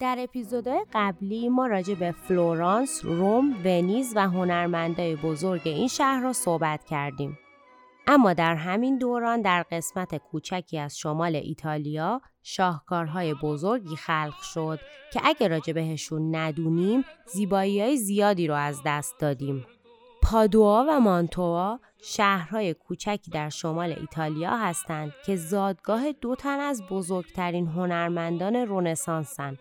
در اپیزودهای قبلی ما راجع به فلورانس، روم، ونیز و هنرمندای بزرگ این شهر را صحبت کردیم. اما در همین دوران در قسمت کوچکی از شمال ایتالیا شاهکارهای بزرگی خلق شد که اگه راجع بهشون ندونیم زیبایی های زیادی رو از دست دادیم. پادوا و مانتوا شهرهای کوچکی در شمال ایتالیا هستند که زادگاه دو تن از بزرگترین هنرمندان رونسانسن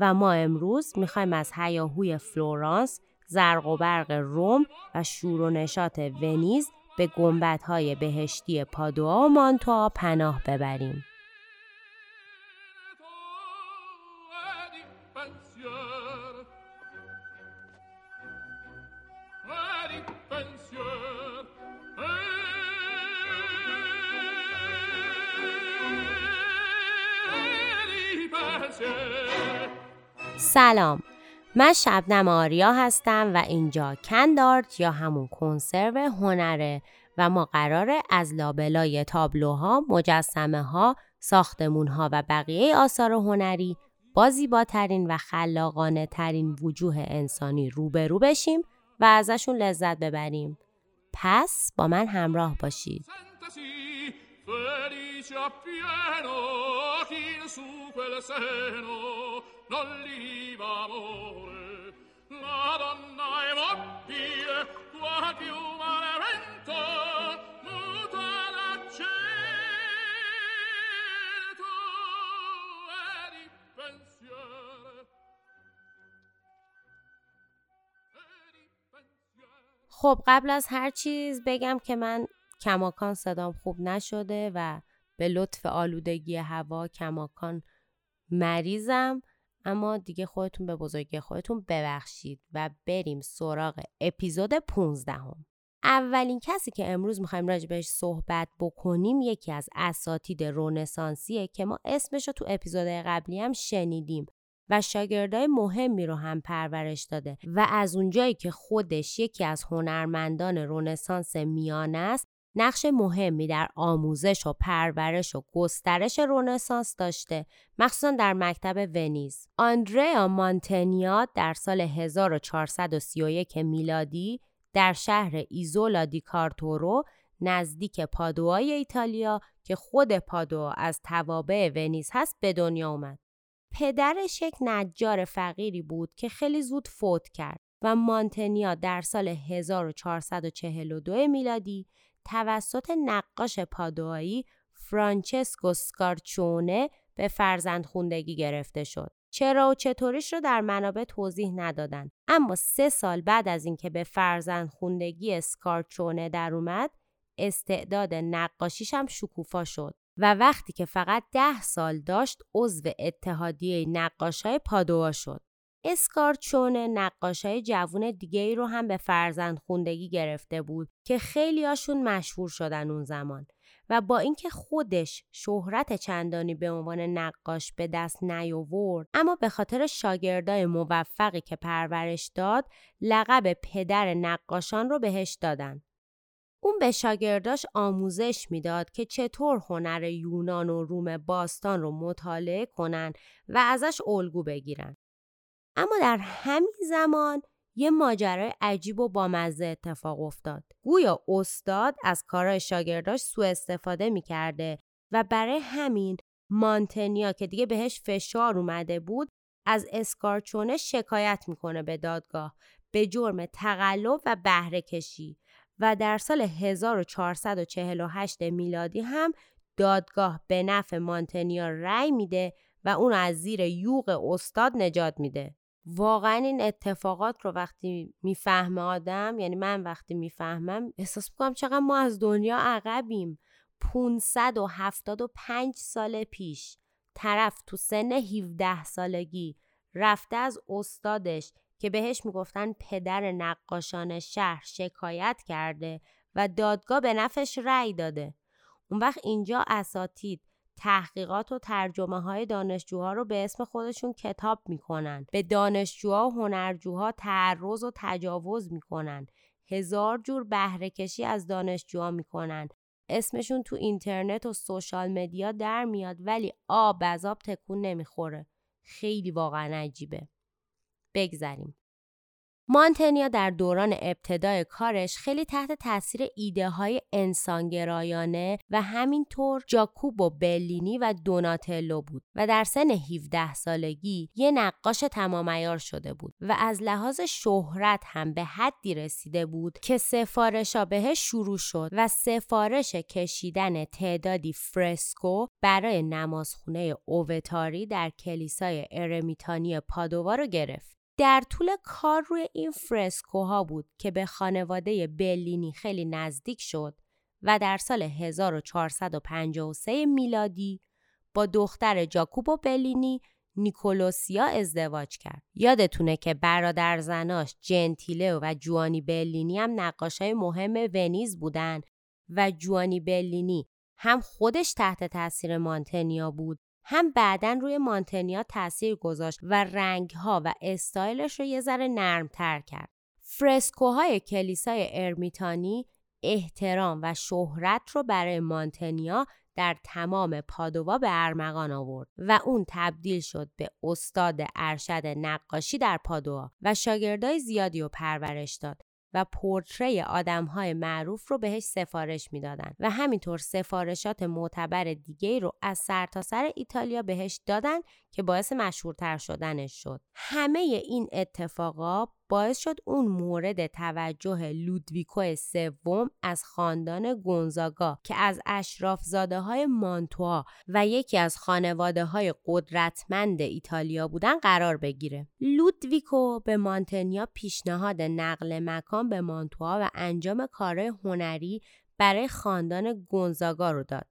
و ما امروز می‌خوایم از هیاهوی فلورانس، زرق و برق روم و شور و نشاط ونیز به گنبدهای بهشتی پادوا و مانتوا پناه ببریم. سلام من شبنم آریا هستم و اینجا کندارت یا همون کنسرو هنره و ما قراره از لابلای تابلوها، مجسمه ها، ساختمون ها و بقیه آثار هنری با زیباترین و خلاقانه ترین وجوه انسانی روبرو بشیم و ازشون لذت ببریم. پس با من همراه باشید. خب قبل از هر چیز بگم که من کماکان صدام خوب نشده و به لطف آلودگی هوا کماکان مریضم اما دیگه خودتون به بزرگی خودتون ببخشید و بریم سراغ اپیزود 15 هم. اولین کسی که امروز می‌خوایم راجبش صحبت بکنیم یکی از اساتید رونسانسیه که ما اسمش رو تو اپیزود قبلی هم شنیدیم و شاگردای مهمی رو هم پرورش داده و از اونجایی که خودش یکی از هنرمندان رونسانس میانه است نقش مهمی در آموزش و پرورش و گسترش رونسانس داشته مخصوصا در مکتب ونیز. آندریا مانتنیا در سال 1431 میلادی در شهر ایزولا دی کارتورو نزدیک پادوای ایتالیا که خود پادوا از توابع ونیز هست به دنیا اومد. پدرش یک نجار فقیری بود که خیلی زود فوت کرد و مانتنیا در سال 1442 میلادی توسط نقاش پادوایی فرانچسکو سکارچونه به فرزند خوندگی گرفته شد. چرا و چطوریش رو در منابع توضیح ندادن اما سه سال بعد از اینکه به فرزند خوندگی اسکارچونه در اومد استعداد نقاشیش هم شکوفا شد و وقتی که فقط ده سال داشت عضو اتحادیه نقاشای پادوا شد. اسکارچونه نقاشای جوون دیگه ای رو هم به فرزند خوندگی گرفته بود که خیلی هاشون مشهور شدن اون زمان و با اینکه خودش شهرت چندانی به عنوان نقاش به دست نیاورد اما به خاطر شاگردای موفقی که پرورش داد لقب پدر نقاشان رو بهش دادن اون به شاگرداش آموزش می‌داد که چطور هنر یونان و روم باستان رو مطالعه کنن و ازش الگو بگیرن. اما در همین زمان یه ماجرای عجیب و بامزه اتفاق افتاد. گویا استاد از کارهای شاگرداش سوء استفاده می‌کرده و برای همین مانتنیا که دیگه بهش فشار اومده بود از اسکارچونه شکایت می‌کنه به دادگاه به جرم تقلب و بهره کشی و در سال 1448 میلادی هم دادگاه به نفع مانتنیا رأی میده و اون از زیر یوغ استاد نجات میده. واقعا این اتفاقات رو وقتی می‌فهمه آدم یعنی من وقتی می‌فهمم احساس می‌کنم چقدر ما از دنیا عقبیم 575 سال پیش طرف تو سن 17 سالگی رفته از استادش که بهش می‌گفتن پدر نقاشان شهر شکایت کرده و دادگاه به نفش رأی داده. اون وقت اینجا اساتید تحقیقات و ترجمه های دانشجوها رو به اسم خودشون کتاب می‌کنن. به دانشجوها و هنرجوها تعرض و تجاوز می‌کنن. هزار جور بهره کشی از دانشجوها می‌کنن. اسمشون تو اینترنت و سوشال مدیا در میاد ولی آب از آب تکون نمی‌خوره. خیلی واقعا عجیبه بگذریم مانتنیا در دوران ابتدای کارش خیلی تحت تاثیر ایده های انسانگرایانه و همینطور جاکوبو بلینی و دوناتلو بود و در سن 17 سالگی یه نقاش تمام شده بود و از لحاظ شهرت هم به حدی رسیده بود که سفارشا بهش شروع شد و سفارش کشیدن تعدادی فرسکو برای نمازخونه اووتاری در کلیسای ارمیتانی پادووا رو گرفت. در طول کار روی این فرسکوها بود که به خانواده بلینی خیلی نزدیک شد و در سال 1453 میلادی با دختر جاکوبو بلینی نیکولوسیا ازدواج کرد. یادتونه که برادر زناش جنتیله و جوانی بلینی هم نقاشای مهم ونیز بودن و جوانی بلینی هم خودش تحت تاثیر مانتنیا بود هم بعدا روی مانتنیا تاثیر گذاشت و رنگها و استایلش رو یه ذره نرمتر کرد. فرسکوهای کلیسای ارمیتانی احترام و شهرت رو برای مانتنیا در تمام پادووا به ارمغان آورد و اون تبدیل شد به استاد ارشد نقاشی در پادووا و شاگردای زیادی رو پرورش داد و پورتری های معروف رو بهش سفارش می‌دادن و همینطور سفارشات معتبر دیگه رو از سرتاسر سر ایتالیا بهش دادن که باعث مشهورتر شدنش شد همه این اتفاقا باعث شد اون مورد توجه لودویکو سوم از خاندان گونزاگا که از اشراف زاده های مانتوا و یکی از خانواده های قدرتمند ایتالیا بودن قرار بگیره. لودویکو به مانتنیا پیشنهاد نقل مکان به مانتوا و انجام کارهای هنری برای خاندان گونزاگا رو داد.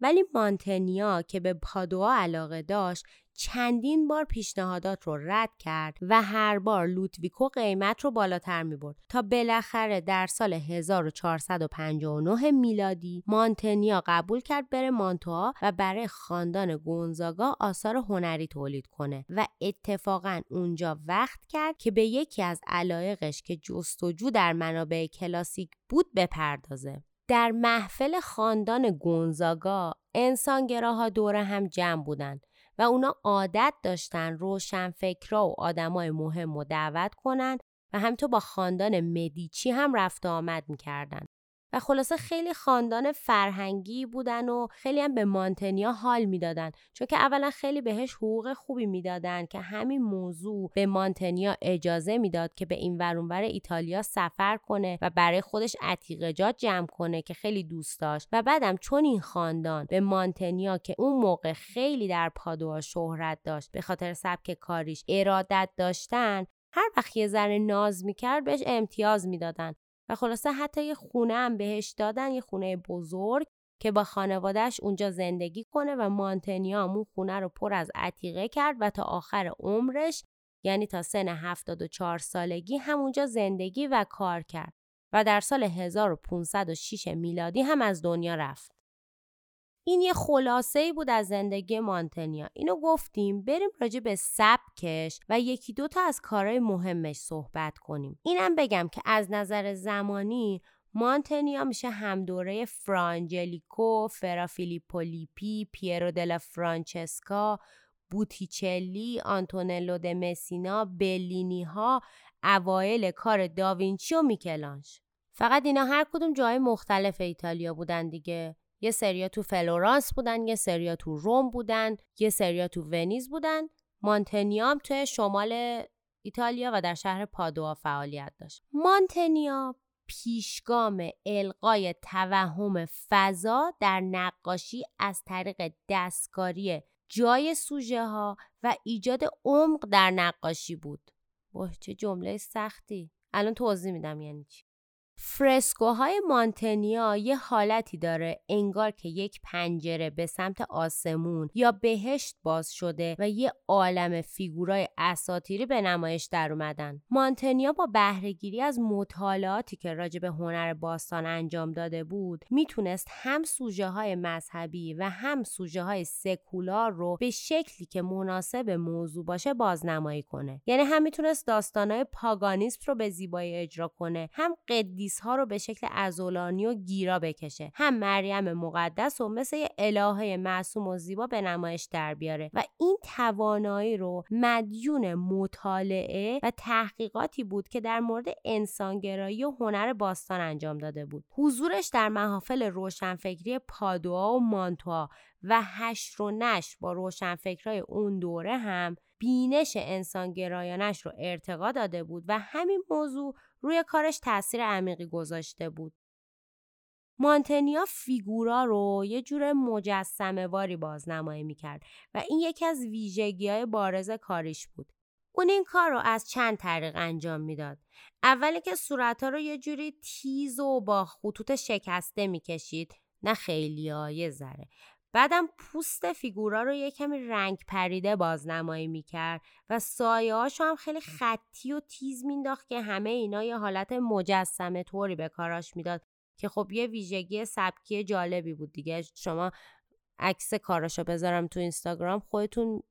ولی مانتنیا که به پادوا علاقه داشت چندین بار پیشنهادات رو رد کرد و هر بار لوتویکو قیمت رو بالاتر می برد تا بالاخره در سال 1459 میلادی مانتنیا قبول کرد بره مانتوا و برای خاندان گونزاگا آثار هنری تولید کنه و اتفاقا اونجا وقت کرد که به یکی از علایقش که جستجو در منابع کلاسیک بود بپردازه. در محفل خاندان گونزاگا انسانگراها دور هم جمع بودند و اونا عادت داشتن روشن فکرا و آدمای مهم رو دعوت کنن و همینطور با خاندان مدیچی هم رفت آمد می‌کردن. و خلاصه خیلی خاندان فرهنگی بودن و خیلی هم به مانتنیا حال می‌دادن. چون که اولا خیلی بهش حقوق خوبی می‌دادن که همین موضوع به مانتنیا اجازه می‌داد که به این ورونور ایتالیا سفر کنه و برای خودش عتیقجات جمع کنه که خیلی دوست داشت. و بعدم چون این خاندان به مانتنیا که اون موقع خیلی در پادوا شهرت داشت به خاطر سبک کاریش ارادت داشتن هر وقت یه ذره ناز می‌کرد بهش امتیاز می‌دادن. و خلاصه حتی یه خونه هم بهش دادن یه خونه بزرگ که با خانوادهش اونجا زندگی کنه و مانتنیا اون خونه رو پر از عتیقه کرد و تا آخر عمرش یعنی تا سن 74 سالگی همونجا زندگی و کار کرد و در سال 1506 میلادی هم از دنیا رفت. این یه خلاصه ای بود از زندگی مانتنیا اینو گفتیم بریم راجع به سبکش و یکی دوتا از کارهای مهمش صحبت کنیم اینم بگم که از نظر زمانی مانتنیا میشه هم دوره فرا آنجلیکو، فرا فیلیپو لیپی، پیرو دلا فرانچسکا، بوتیچلی، آنتونلو د مسینا، بلینی ها، اوایل کار داوینچی و میکلانژ. فقط اینا هر کدوم جای مختلف ایتالیا بودن دیگه. یه سریا تو فلورانس بودن یه سریا تو روم بودن یه سریا تو ونیز بودن مانتنیا توی شمال ایتالیا و در شهر پادوا فعالیت داشت مانتنیا پیشگام القای توهم فضا در نقاشی از طریق دستکاری جای سوژه ها و ایجاد عمق در نقاشی بود. واه چه جمله سختی. الان توضیح میدم یعنی چی. فرسکوهای مانتنیا یه حالتی داره انگار که یک پنجره به سمت آسمون یا بهشت باز شده و یه عالم فیگورای اساتیری به نمایش در اومدن. مانتنیا با بهرهگیری از مطالعاتی که راجع به هنر باستان انجام داده بود می‌تونست هم سوژه های مذهبی و هم سوژه های سکولار رو به شکلی که مناسب موضوع باشه بازنمایی کنه. یعنی هم می‌تونست داستانهای پاگانیسم رو به زیبایی اجرا کنه هم قدی قدیس ها رو به شکل ازولانی و گیرا بکشه. هم مریم مقدس و مثل یه الهه معصوم و زیبا به نمایش در بیاره. و این توانایی رو مدیون مطالعه و تحقیقاتی بود که در مورد انسانگرایی و هنر باستان انجام داده بود. حضورش در محافل روشنفکری پادوا و مانتوا و هشت و نشر با روشنفکرای اون دوره هم بینش انسانگرایانش رو ارتقا داده بود و همین موضوع روی کارش تاثیر عمیقی گذاشته بود. مانتنیا فیگورا رو یه جور مجسمه واری بازنمایی می‌کرد و این یکی از ویژگی های بارز کاریش بود. اون این کار رو از چند طریق انجام می‌داد. اولی که صورتها رو یه جوری تیز و با خطوط شکسته می‌کشید نه خیلی یه ذره بعدم پوست فیگورا رو یه کمی رنگ پریده بازنمایی می‌کرد و سایه هم خیلی خطی و تیز مینداخت که همه اینا یه حالت مجسمه طوری به کاراش می‌داد که خب یه ویژگی سبکی جالبی بود دیگه. شما عکس کاراشو بذارم تو اینستاگرام خودتون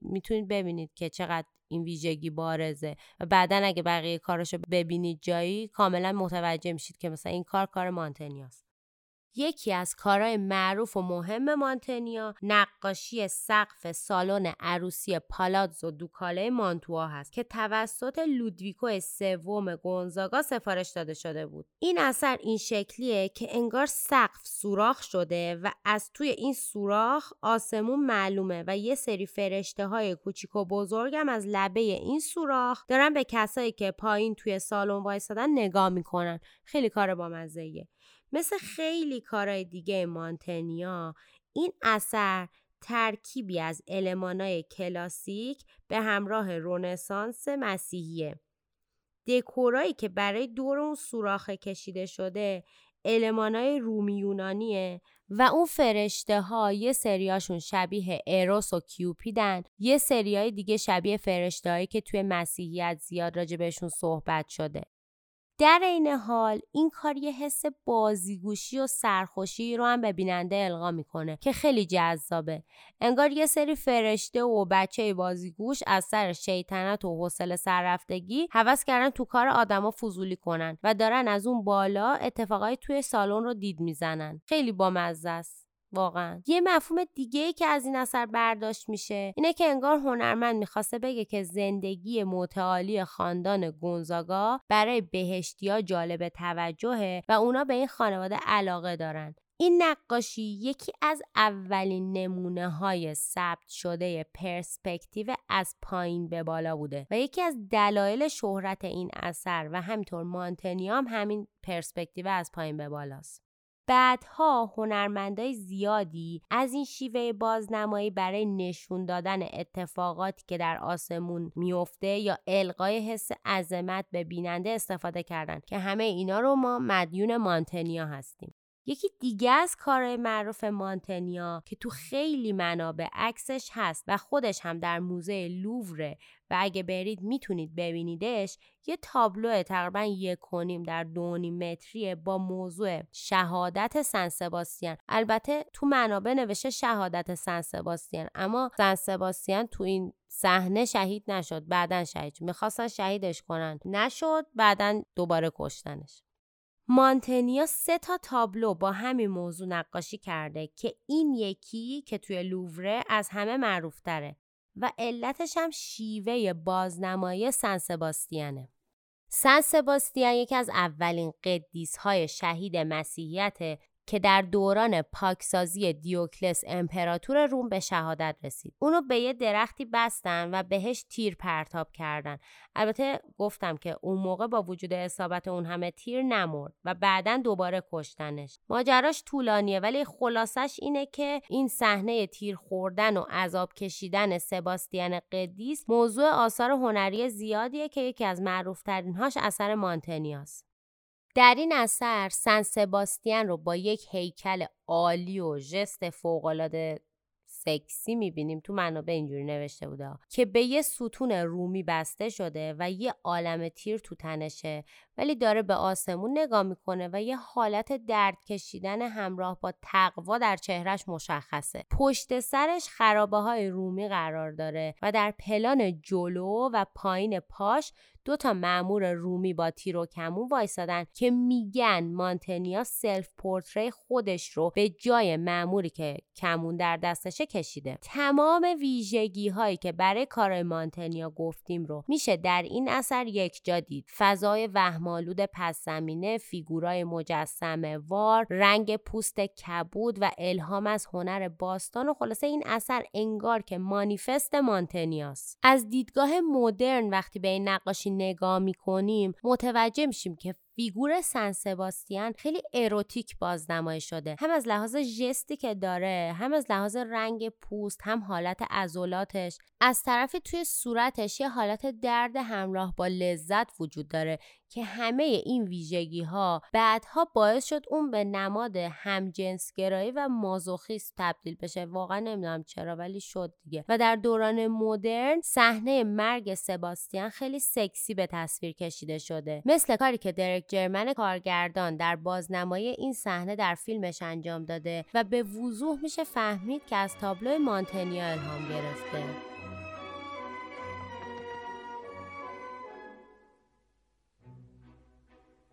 می‌تونید ببینید که چقدر این ویژگی بارزه و بعدا اگه بقیه کاراشو ببینید جایی کاملا متوجه میشید که مثلا این کار کار مانتنیاست. یکی از کارهای معروف و مهم مانتنیا نقاشی سقف سالن عروسی پالاتزو دوکاله مانتوا هست که توسط لودویکو سوم گونزاگا سفارش داده شده بود. این اثر این شکلیه که انگار سقف سوراخ شده و از توی این سوراخ آسمون معلومه و یه سری فرشته های کوچیک و بزرگم از لبه این سوراخ دارن به کسایی که پایین توی سالن وایسادن نگاه می‌کنن. خیلی کار با مزهیه مثل خیلی کارهای دیگه مانتنیا این اثر ترکیبی از المانای کلاسیک به همراه رونسانس مسیحیه. دکورایی که برای دور اون سوراخه کشیده شده المانای رومی یونانیه و اون فرشته ها یه سریاشون شبیه اروس و کیوپیدن یه سریای دیگه شبیه فرشته هایی که توی مسیحیت زیاد راجع بهشون صحبت شده در این حال این کار یه حس بازیگوشی و سرخوشی رو هم به بیننده القا می‌کنه که خیلی جذابه. انگار یه سری فرشته و بچه بازیگوش از سر شیطنت و حوصله سررفتگی حوض کردن تو کار آدما فضولی کنن و دارن از اون بالا اتفاقای توی سالن رو دید می‌زنن. خیلی بامزه است. واقعا یه مفهوم دیگه ای که از این اثر برداشت میشه اینه که انگار هنرمند می‌خواسته بگه که زندگی متعالی خاندان گونزاگا برای بهشتیا جالب توجهه و اونا به این خانواده علاقه دارن این نقاشی یکی از اولین نمونه های ثبت شده پرسپکتیو از پایین به بالا بوده و یکی از دلایل شهرت این اثر و همینطور مانتنیام همین پرسپکتیو از پایین به بالاست. بعدها هنرمندای زیادی از این شیوه بازنمایی برای نشون دادن اتفاقاتی که در آسمون میفته یا القای حس عظمت به بیننده استفاده کردن که همه اینا رو ما مدیون مانتنیا هستیم. یکی دیگه از کارهای معروف مانتنیا که تو خیلی منابع عکسش هست و خودش هم در موزه لووره و اگه برید می‌تونید ببینیدش یه تابلو تقریبا یک کنیم در دو متریه با موضوع شهادت سن سباستیان البته تو منابع نوشته شهادت سن سباستیان اما سن سباستیان تو این صحنه شهید نشد بعدا شهید می‌خواستن شهیدش کنن. نشد بعدا دوباره کشتنش. مانتنیا سه تا تابلو با همین موضوع نقاشی کرده که این یکی که توی لووره از همه معروف تره و علتش هم شیوه بازنمایی سن سباستیانه. سن سباستیان یکی از اولین قدیس های شهید مسیحیت که در دوران پاکسازی دیوکلس امپراتور روم به شهادت رسید. اونو به یه درختی بستن و بهش تیر پرتاب کردن. البته گفتم که اون موقع با وجود اصابت اون همه تیر نمرد و بعدا دوباره کشتنش. ماجراش طولانیه ولی خلاصش اینه که این صحنه تیر خوردن و عذاب کشیدن سباستیان قدیس موضوع آثار هنری زیادیه که یکی از معروفترینهاش اثر مانتنیاست. در این اثر سن سباستیان رو با یک هیکل عالی و ژست فوقالعاده سکسی می‌بینیم. تو منابع اینجوری نوشته بوده که به یه ستون رومی بسته شده و یه عالم تیر تو تنشه ولی داره به آسمون نگاه می‌کنه و یه حالت درد کشیدن همراه با تقوا در چهرش مشخصه. پشت سرش خرابه های رومی قرار داره و در پلان جلو و پایین پاش دو تا مامور رومی با تیر و کمون وایسادن که میگن مانتنیا self-portrait ی خودش رو به جای ماموری که کمون در دستشه کشیده. تمام ویژگی هایی که برای کار مانتنیا گفتیم رو میشه در این اثر یک جا دید. فضای وهمالود پس زمینه فیگورای مجسمه وار رنگ پوست کبود و الهام از هنر باستان و خلاصه این اثر انگار که مانیفست مانتنیاست. از دیدگاه مدرن وقتی به این نقاشی نگاه می‌کنیم متوجه میشیم که فیگور سن سباستیان خیلی اروتیک بازنمایی شده. هم از لحاظ ژستی که داره هم از لحاظ رنگ پوست هم حالت عضلاتش. از طرف توی صورتش یه حالت درد همراه با لذت وجود داره. که همه این ویژگی ها بعدها باعث شد اون به نماد همجنسگرایی و مازوخیسم تبدیل بشه. واقعا نمی‌دونم چرا ولی شد دیگه. و در دوران مدرن صحنه مرگ سباستیان خیلی سکسی به تصویر کشیده شده. مثل کاری که درک جرمن کارگردان در بازنمایی این صحنه در فیلمش انجام داده و به وضوح میشه فهمید که از تابلو مانتنیا الهام گرفته.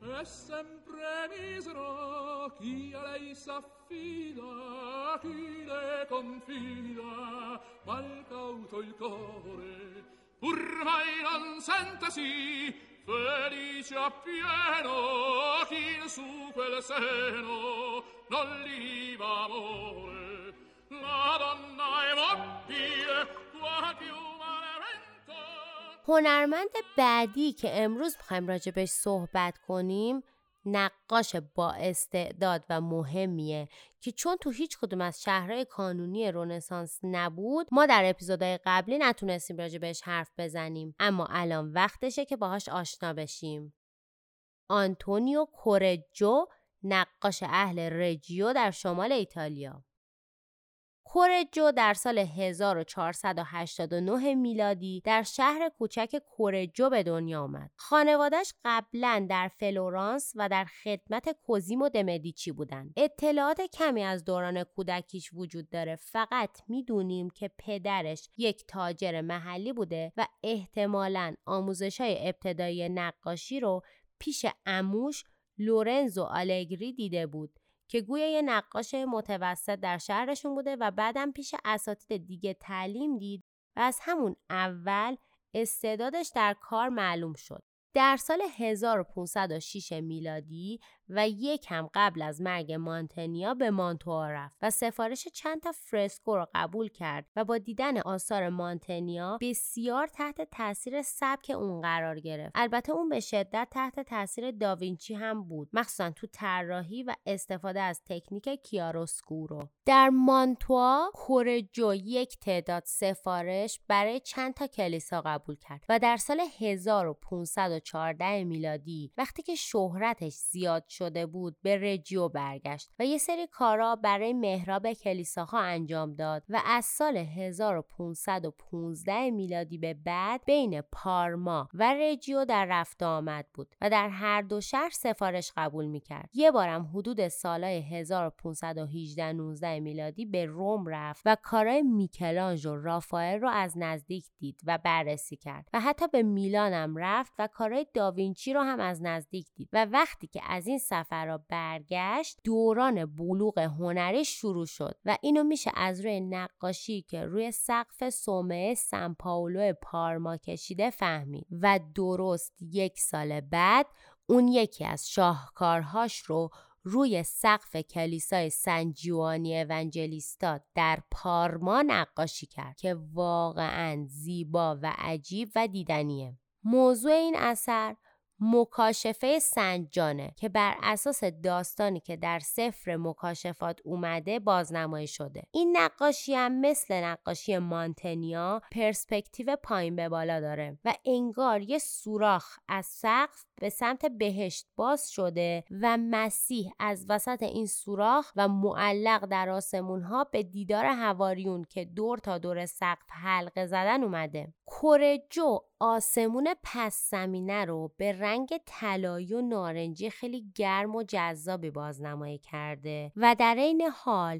È sempre misero chi a lei s'affida, chi le confida, mal cauto il cuore, pur mai non sentesi, felice appieno, chi su quel seno non li va amore. La donna è mobile, qua più هنرمند بعدی که امروز می‌خوایم راجبش صحبت کنیم نقاش با استعداد و مهمیه که چون تو هیچ کدوم از شهرهای کانونی رونسانس نبود ما در اپیزودهای قبلی نتونستیم راجبش حرف بزنیم. اما الان وقتشه که باهاش آشنا بشیم. آنتونیو کورجو نقاش اهل رجیو در شمال ایتالیا. کورجو در سال 1489 میلادی در شهر کوچک کورجو به دنیا آمد. خانوادش قبلا در فلورانس و در خدمت کوزیمو دمدیچی بودند. اطلاعات کمی از دوران کودکیش وجود داره فقط می‌دونیم که پدرش یک تاجر محلی بوده و احتمالا آموزش های ابتدایی نقاشی رو پیش اموش لورنزو آلگری دیده بود که گویا یه نقاش متوسط در شهرشون بوده و بعدم پیش اساتید دیگه تعلیم دید و از همون اول استعدادش در کار معلوم شد. در سال 1506 میلادی و یک هم قبل از مرگ مانتنیا به مانتوا رفت و سفارش چند تا فرسکو رو قبول کرد و با دیدن آثار مانتنیا بسیار تحت تاثیر سبک اون قرار گرفت. البته اون به شدت تحت تاثیر داوینچی هم بود مخصوصا تو طراحی و استفاده از تکنیک کیاروسکورو در مانتوا کورجو یک تعداد سفارش برای چند تا کلیسا قبول کرد و در سال 1514 میلادی وقتی که شهرتش زیاد شده بود به رجیو برگشت و یه سری کارا برای محراب کلیساها انجام داد و از سال 1515 میلادی به بعد بین پارما و رجیو در رفت آمد بود و در هر دو شهر سفارش قبول می‌کرد. یه بارم حدود سالهای 1518 19 میلادی به روم رفت و کارای میکلانج و رافائل رو از نزدیک دید و بررسی کرد و حتی به میلانم رفت و کارای داوینچی رو هم از نزدیک دید و وقتی که از این سفر را برگشت دوران بلوغ هنری شروع شد و اینو میشه از روی نقاشی که روی سقف صومعه سان پاولو پارما کشیده فهمید و درست یک سال بعد اون یکی از شاهکارهاش رو روی سقف کلیسای سنجیوانی اونجلیستا در پارما نقاشی کرد که واقعا زیبا و عجیب و دیدنیه. موضوع این اثر مکاشفه سنجانه که بر اساس داستانی که در سفر مکاشفات اومده بازنمایی شده. این نقاشی هم مثل نقاشی مانتنیا پرسپکتیو پایین به بالا داره و انگار یه سوراخ از سقف به سمت بهشت باز شده و مسیح از وسط این سوراخ و معلق در آسمون ها به دیدار هواریون که دور تا دور سقف حلقه زدن اومده. کورجو آسمون پس زمینه رو به رنگ طلایی و نارنجی خیلی گرم و جذابی بازنمایی کرده و در این حال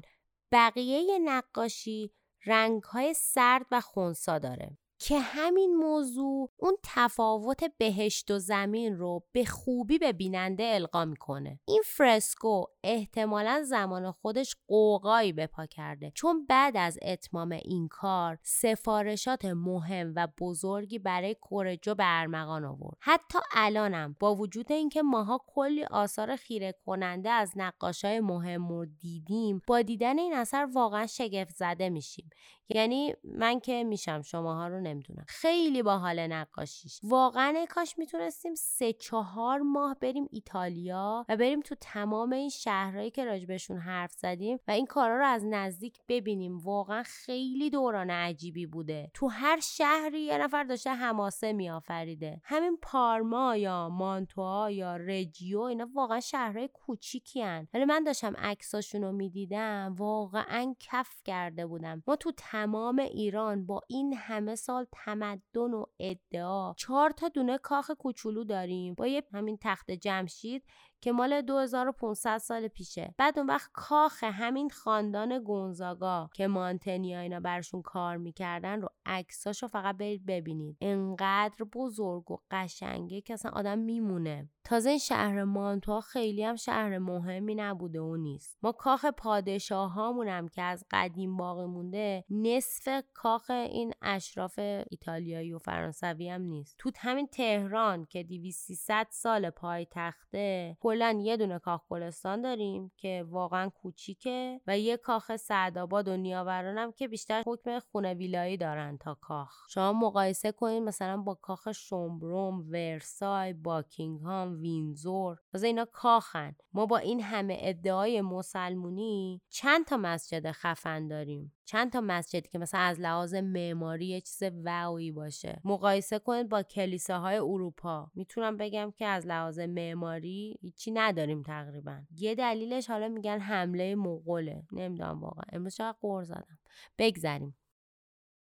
بقیه نقاشی رنگهای سرد و خونسا داره. که همین موضوع اون تفاوت بهشت و زمین رو به خوبی به بیننده القا می‌کنه. این فرسکو احتمالا زمان خودش قوقایی به پا کرده. چون بعد از اتمام این کار سفارشات مهم و بزرگی برای کورجو به ارمغان آورد. حتی الانم با وجود اینکه ماها کلی آثار خیره کننده از نقاشای مهم رو دیدیم با دیدن این اثر واقعا شگفت زده میشیم. یعنی من که میشم شماها رو نمی‌دونم. خیلی باحال نقاشیش. واقعا کاش می‌تونستیم سه چهار ماه بریم ایتالیا و بریم تو تمام این شهرهایی که راجبشون حرف زدیم و این کارا رو از نزدیک ببینیم. واقعا خیلی دوران عجیبی بوده. تو هر شهری یه نفر داشته حماسه میآفریده. همین پارما یا مانتوا یا رجیو اینا واقعا شهرهای کوچیکی هن. ولی من داشتم عکساشون رو می‌دیدم واقعا کف کرده بودم. ما تو تمام ایران با این همه سال تمدن و ادعا. چهار تا دونه کاخ کوچولو داریم. با یه همین تخت جمشید که مال 2500 سال پیشه. بعد اون وقت کاخ همین خاندان گونزاگا که مانتنیا اینا برشون کار می‌کردن رو عکساشو فقط برید ببینید. انقدر بزرگ و قشنگه که اصلا آدم میمونه. تازه این شهر مانتوا خیلی هم شهر مهمی نبوده و نیست. ما کاخ پادشاه هم که از قدیم باقی مونده نصف کاخ این اشراف ایتالیایی و فرانسوی هم نیست. تو همین تهران که 200 سال پای تخته کلا یه دونه کاخ گلستان داریم که واقعا کوچیکه و یه کاخ سعدآباد و نیاوران هم که بیشتر حکم خونه ویلایی دارن تا کاخ. شما مقایسه کنید مثلا با کاخ شومبروم ورسای باکینگهام وینزور تازه اینا کاخن. ما با این همه ادعای مسلمونی چند تا مسجد خفن داریم؟ چند تا مسجدی که مثلا از لحاظ معماری یه چیز وعوی باشه. مقایسه کنید با کلیساهای اروپا. می‌تونم بگم که از لحاظ معماری هیچی نداریم تقریبا. یه دلیلش حالا میگن حمله مغوله. نمی‌دونم واقعا. امروز چقدر قور زدم. بگذریم.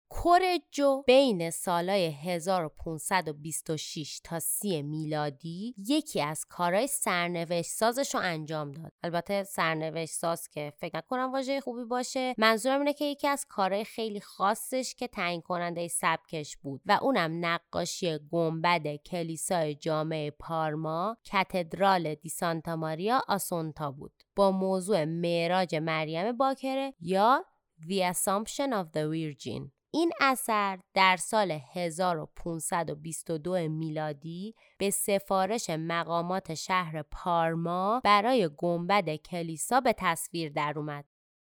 کورجو بین سالهای 1526 تا 30 میلادی یکی از کارهای سرنوشت سازش رو انجام داد. البته سرنوشت ساز که فکر نکنم واژه خوبی باشه. منظورم اینه که یکی از کارهای خیلی خاصش که تعیین کننده سبکش بود و اونم نقاشی گنبد کلیسای جامعه پارما کاتدرال دی سانتا ماریا آسونتا بود. با موضوع معراج مریم باکره یا The Assumption of the Virgin. این اثر در سال 1522 میلادی به سفارش مقامات شهر پارما برای گنبد کلیسا به تصویر در اومد.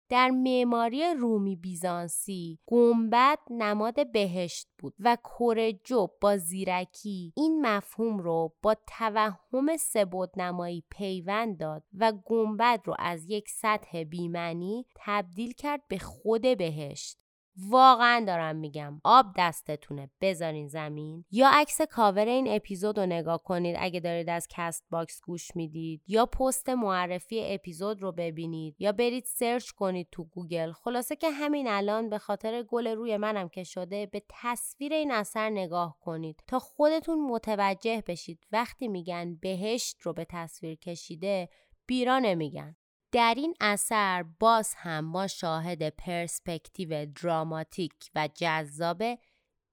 در معماری رومی بیزانسی گنبد نماد بهشت بود و کورجو با زیرکی این مفهوم رو با توهم سبود نمایی پیوند داد و گنبد رو از یک سطح بیمنی تبدیل کرد به خود بهشت واقعا دارم میگم. آب دستتونه. بذارین زمین. یا عکس کاور این اپیزود رو نگاه کنید. اگه دارید از کست باکس گوش می‌دید. یا پست معرفی اپیزود رو ببینید. یا برید search کنید تو گوگل. خلاصه که همین الان به خاطر گل روی منم که شده به تصویر این اثر نگاه کنید. تا خودتون متوجه بشید. وقتی میگن بهشت رو به تصویر کشیده بیراه نمیگن. در این اثر باز هم ما شاهد پرسپکتیو دراماتیک و جذاب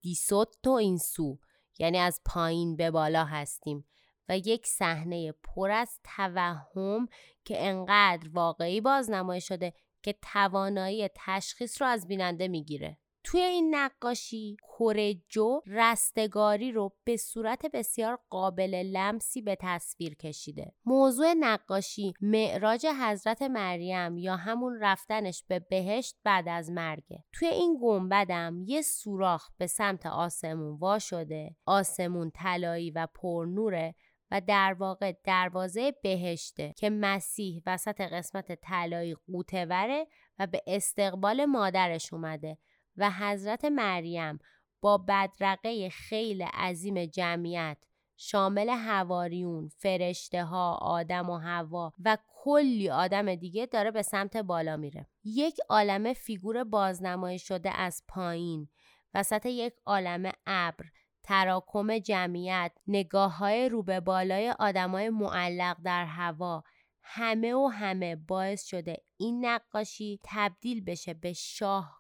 دیسوتو اینسو یعنی از پایین به بالا هستیم و یک صحنه پر از توهم که انقدر واقعی بازنمایی شده که توانایی تشخیص رو از بیننده می‌گیره. توی این نقاشی کورجو رستگاری رو به صورت بسیار قابل لمسی به تصویر کشیده. موضوع نقاشی معراج حضرت مریم یا همون رفتنش به بهشت بعد از مرگه توی این گنبدم یه سوراخ به سمت آسمون وا شده. آسمون طلایی و پرنوره و در واقع دروازه بهشته که مسیح وسط قسمت طلایی قوتوره و به استقبال مادرش اومده. و حضرت مریم با بدرقه خیلی عظیم جمعیت شامل هواریون، فرشته ها، آدم و هوا و کلی آدم دیگه داره به سمت بالا میره. یک عالم فیگور بازنمایی شده از پایین وسط یک عالم ابر تراکم جمعیت نگاه های رو به بالای آدمای معلق در هوا همه و همه باعث شده این نقاشی تبدیل بشه به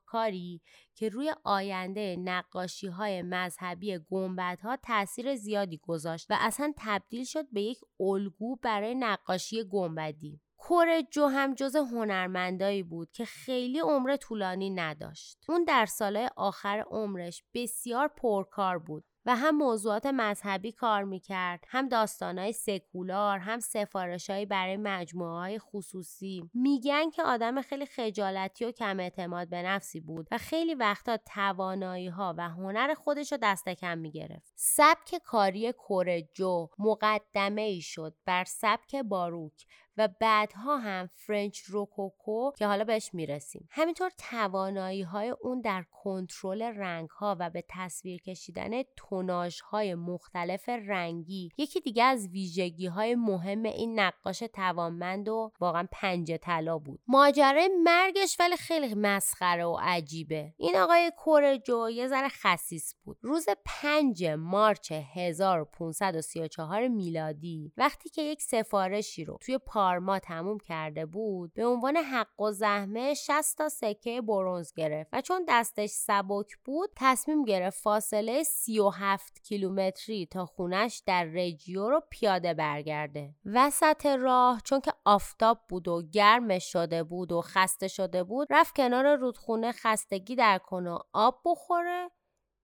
شاهکاری که روی آینده نقاشی های مذهبی گنبت ها تاثیر زیادی گذاشت و اصلا تبدیل شد به یک الگو برای نقاشی گنبدی. کورجو هم جز هنرمندایی بود که خیلی عمر طولانی نداشت. اون در سالهای آخر عمرش بسیار پرکار بود و هم موضوعات مذهبی کار می‌کرد هم داستانهای سکولار هم سفارشهایی برای مجموعه های خصوصی. میگن که آدم خیلی خجالتی و کم اعتماد به نفسی بود و خیلی وقتا توانایی ها و هنر خودش رو دست کم می‌گرفت. سبک کاری کورجو مقدمه ای شد بر سبک باروک و بعدها هم فرنچ روکوکو که حالا بهش می‌رسیم. همینطور توانایی های اون در کنترل رنگ ها و به تصویر کشیدن توناژ های مختلف رنگی یکی دیگه از ویژگی های مهم این نقاش توانمند و واقعا پنج طلا بود. ماجرای مرگش ولی خیلی مسخره و عجیبه. این آقای کورجو یه ذره خسیس بود. روز 5 مارچ 1534 میلادی وقتی که یک سفارشی رو توی پارما تموم کرده بود به عنوان حق و زحمه 60 تا سکه برونز گرفت و چون دستش سبک بود تصمیم گرفت فاصله 37 کیلومتری تا خونش در رجیو رو پیاده برگرده. وسط راه چون که آفتاب بود و گرمش شده بود و خسته شده بود رفت کنار رودخونه خستگی در کنه آب بخوره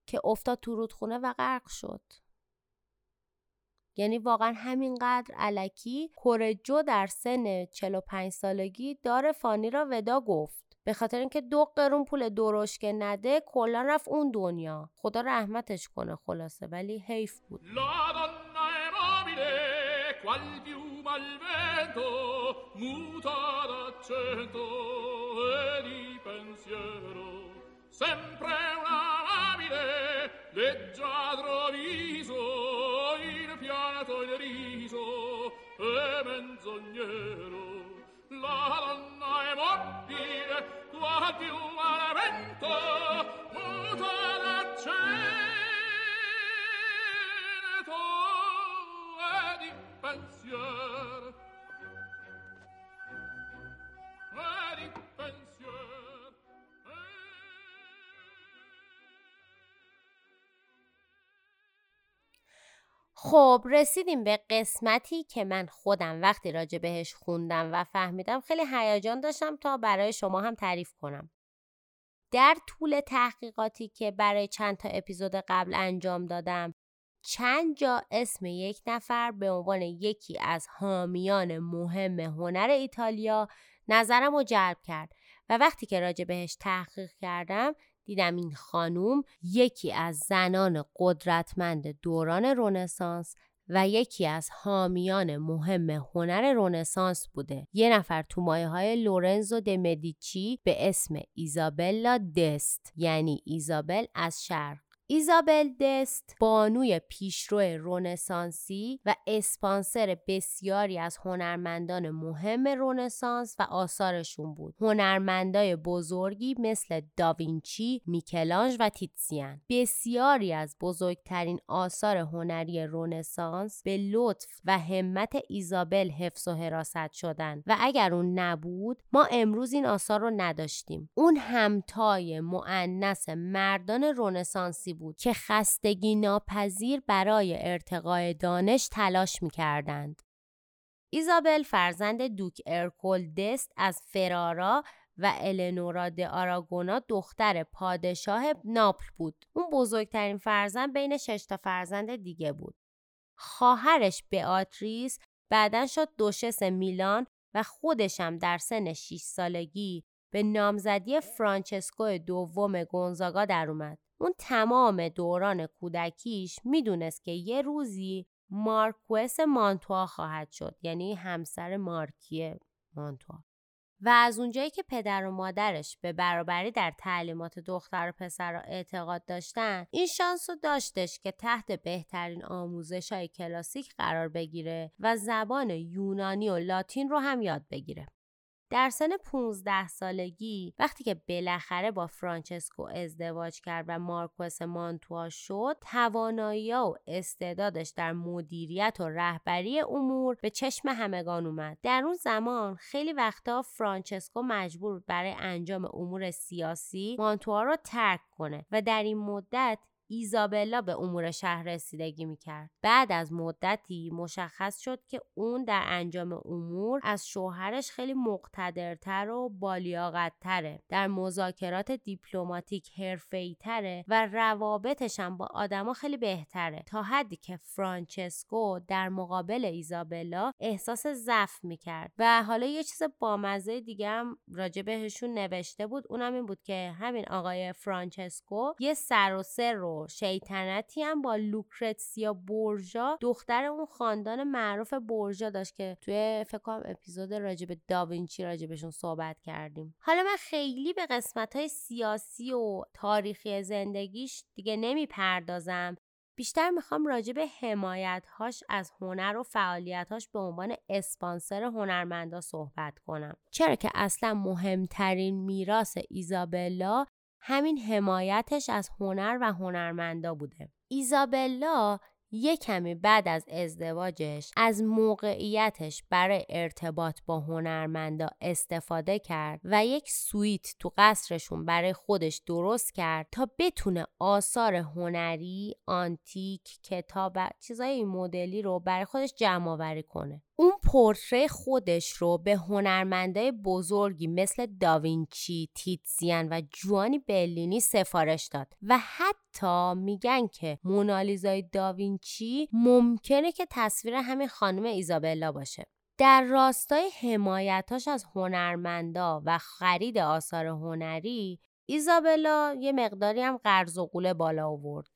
که افتاد تو رودخونه و غرق شد. یعنی واقعا همینقدر علکی کورجو در سن 45 سالگی دار فانی را ودا گفت. به خاطر اینکه دو قرون پول که نده کلا رفت اون دنیا. خدا رحمتش کنه خلاصه ولی حیف بود. sempre leggiadro viso e menzognero. La donna è mobile qua più al vento muta l'accento e di pensiero خب رسیدیم به قسمتی که من خودم وقتی راجع بهش خوندم و فهمیدم خیلی هیجان داشتم تا برای شما هم تعریف کنم. در طول تحقیقاتی که برای چند تا اپیزود قبل انجام دادم چند جا اسم یک نفر به عنوان یکی از حامیان مهم هنر ایتالیا نظرم رو جلب کرد و وقتی که راجع بهش تحقیق کردم دیدم این خانوم یکی از زنان قدرتمند دوران رونسانس و یکی از حامیان مهم هنر رونسانس بوده. یه نفر تو مایه های لورنزو د مدیچی به اسم ایزابلا دست یعنی ایزابل از شرق ایزابل دست بانوی پیشرو رونسانسی و اسپانسر بسیاری از هنرمندان مهم رونسانس و آثارشون بود. هنرمندای بزرگی مثل داوینچی، میکلانج و تیتسیان. بسیاری از بزرگترین آثار هنری رونسانس به لطف و همت ایزابل حفظ و حراست شدن و اگر اون نبود ما امروز این آثار رو نداشتیم. اون همتای معنس مردان رونسانسی بود که خستگی ناپذیر برای ارتقای دانش تلاش می کردند. ایزابل فرزند دوک ارکول دست از فرارا و النورا د آراگونا دختر پادشاه ناپل بود. اون بزرگترین فرزند بین شش تا فرزند دیگه بود. خواهرش آتریس بعدا شد دوشس میلان و خودشم در سن 6 سالگی به نامزدی فرانچسکو دوم گونزاگا در اومد. اون تمام دوران کودکیش می‌دونست که یه روزی مارکوس مانتوا خواهد شد یعنی همسر مارکی مانتوا. و از اونجایی که پدر و مادرش به برابری در تعلیمات دختر و پسر را اعتقاد داشتن این شانس رو داشتش که تحت بهترین آموزش های کلاسیک قرار بگیره و زبان یونانی و لاتین رو هم یاد بگیره. در سن 15 سالگی وقتی که بالاخره با فرانچسکو ازدواج کرد و مارکوس مانتوا شد توانایی و استعدادش در مدیریت و رهبری امور به چشم همگان اومد. در اون زمان خیلی وقتا فرانچسکو مجبور برای انجام امور سیاسی مانتوا رو ترک کنه و در این مدت ایزابلا به امور شهر رسیدگی می‌کرد. بعد از مدتی مشخص شد که اون در انجام امور از شوهرش خیلی مقتدرتر و بالیاقتتره. در مذاکرات دیپلماتیک حرفه‌ای‌تره و روابطش هم با آدما خیلی بهتره تا حدی که فرانچسکو در مقابل ایزابلا احساس ضعف می‌کرد و حالا یه چیز بامزه دیگه هم راجع بهشون نوشته بود اونم این بود که همین آقای فرانچسکو یه سر و سر رو شیطنتی هم با لوکرتسیا بورژا دختر اون خاندان معروف بورژا داشت که توی فکر کنم اپیزود راجب داوینچی راجبشون صحبت کردیم. حالا من خیلی به قسمت های سیاسی و تاریخی زندگیش دیگه نمی‌پردازم. بیشتر می‌خوام راجع به حمایتهاش از هنر و فعالیتهاش به عنوان اسپانسر هنرمندا صحبت کنم. چرا که اصلا مهمترین میراث ایزابلا همین حمایتش از هنر و هنرمندا بوده. ایزابلا یک کمی بعد از ازدواجش از موقعیتش برای ارتباط با هنرمندا استفاده کرد و یک سویت تو قصرشون برای خودش درست کرد تا بتونه آثار هنری، آنتیک، کتاب و چیزای این مدلی رو برای خودش جمع آوری کنه. اون پورتری خودش رو به هنرمندای بزرگی مثل داوینچی، تیتسیان و جوانی بلینی سفارش داد و حتی میگن که مونالیزای داوینچی ممکنه که تصویر همین خانم ایزابلا باشه. در راستای حمایتاش از هنرمندا و خرید آثار هنری ایزابلا یه مقداری هم قرض و قوله بالا آورد.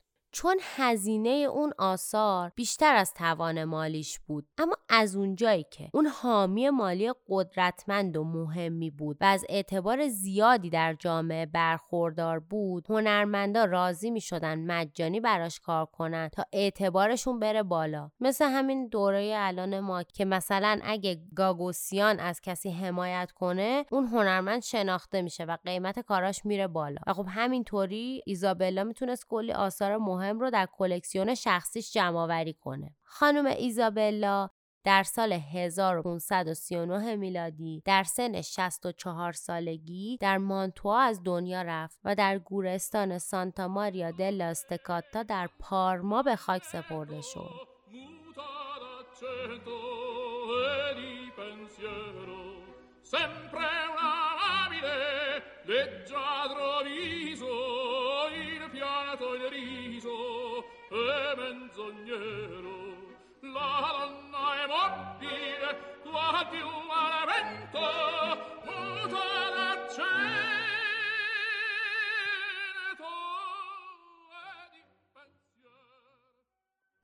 چون هزینه اون آثار بیشتر از توان مالیش بود. اما از اونجایی که اون حامی مالی قدرتمند و مهمی بود و از اعتبار زیادی در جامعه برخوردار بود هنرمندا راضی می شدن مجانی براش کار کنن تا اعتبارشون بره بالا. مثل همین دوره الان ما که مثلا اگه گاگوسیان از کسی حمایت کنه اون هنرمند شناخته میشه و قیمت کاراش میره بالا. و خب همینطوری ایزابلا می‌تونست کلی آثار مهم رو در کلکسیون شخصیش جمع آوری کنه. خانم ایزابلا در سال 1539 میلادی در سن 64 سالگی در مانتوا از دنیا رفت و در گورستان سانتا ماریا دل استکاتا در پارما به خاک سپرده شد. e menzognero la donna è mobile quasi un elemento muta d'accesso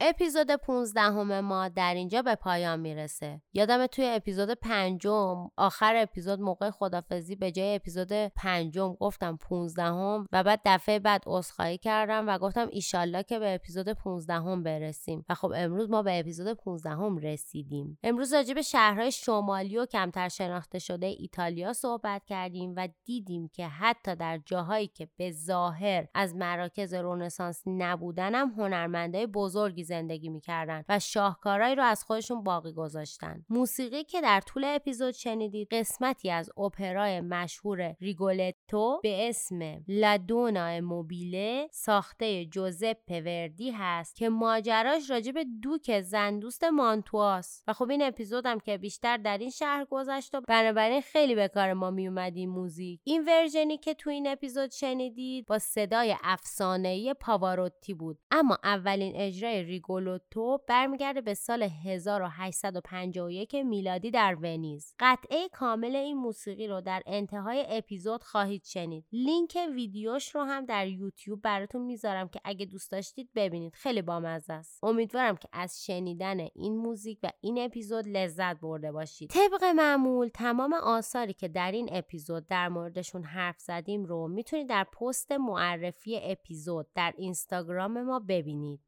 اپیزود 15 همه ما در اینجا به پایان می‌رسه. یادم توی اپیزود پنجم آخر اپیزود موقع خدافزی به جای اپیزود پنجم گفتم 15 هم و بعد دفعه بعد عذرخواهی کردم و گفتم ایشالله که به اپیزود 15 هم برسیم و خب امروز ما به اپیزود 15 هم رسیدیم. امروز راجع به شهرهای شمالی و کمتر شناخته شده ایتالیا صحبت کردیم و دیدیم که حتی در جاهایی که به ظاهر از مراکز رونسانس نبودن هم هنرمندای بزرگی زندگی می‌کردن و شاهکارهایی رو از خودشون باقی گذاشتن. موسیقی که در طول اپیزود شنیدید قسمتی از اپرای مشهور ریگولتو به اسم لادونا موبیله ساخته جوزپ وردی هست که ماجراش راجع به دوک زندوست مانتواس و خب این اپیزودم که بیشتر در این شهر گذشت و بنابراین خیلی به کار ما میومد این موزیک. این ورژنی که تو این اپیزود شنیدید با صدای افسانه‌ای پاواروتی بود. اما اولین اجرای ریگولوتو برمیگرده به سال 1851 میلادی در ونیز. قطعه کامل این موسیقی رو در انتهای اپیزود خواهید شنید. لینک ویدیوش رو هم در یوتیوب براتون می‌ذارم که اگه دوست داشتید ببینید. خیلی بامزه است. امیدوارم که از شنیدن این موزیک و این اپیزود لذت برده باشید. طبق معمول تمام آثاری که در این اپیزود در موردشون حرف زدیم رو می‌تونید در پست معرفی اپیزود در اینستاگرام ما ببینید.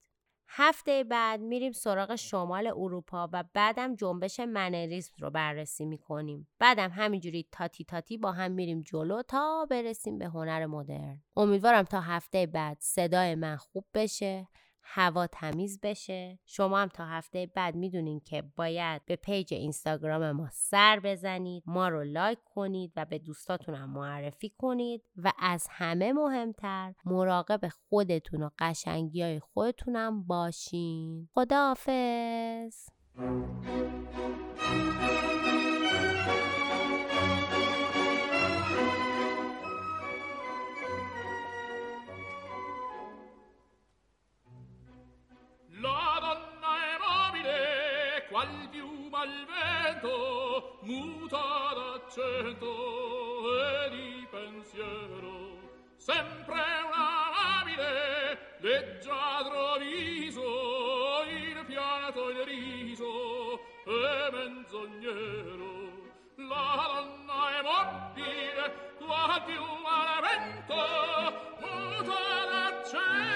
هفته بعد میریم سراغ شمال اروپا و بعدم جنبش منریسم رو بررسی می‌کنیم. بعدم همینجوری تاتی تاتی با هم میریم جلو تا برسیم به هنر مدرن. امیدوارم تا هفته بعد صدای من خوب بشه. هوا تمیز بشه. شما هم تا هفته بعد می‌دونین که باید به page اینستاگرام ما سر بزنید ما رو like کنید و به دوستاتون هم معرفی کنید و از همه مهمتر مراقب خودتون و قشنگی های خودتونم باشین. خداحافظ! Muta d'accento e di pensiero. Sempre una amabile leggiadro viso il pianto il riso e menzognero. La donna è mobile qua di un vento muta d'accento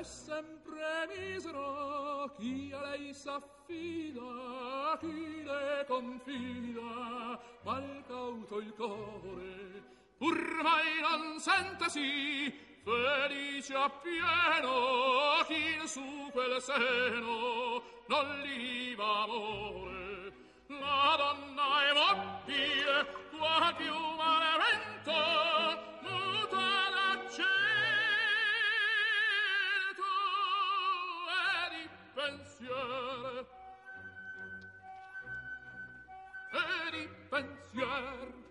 è sempre misero chi a lei s'affida chi le confida mal cauto il core pur mai non sentesi felice appieno chi in su quel seno non li va amore. La donna è mobile qua più male vento pensier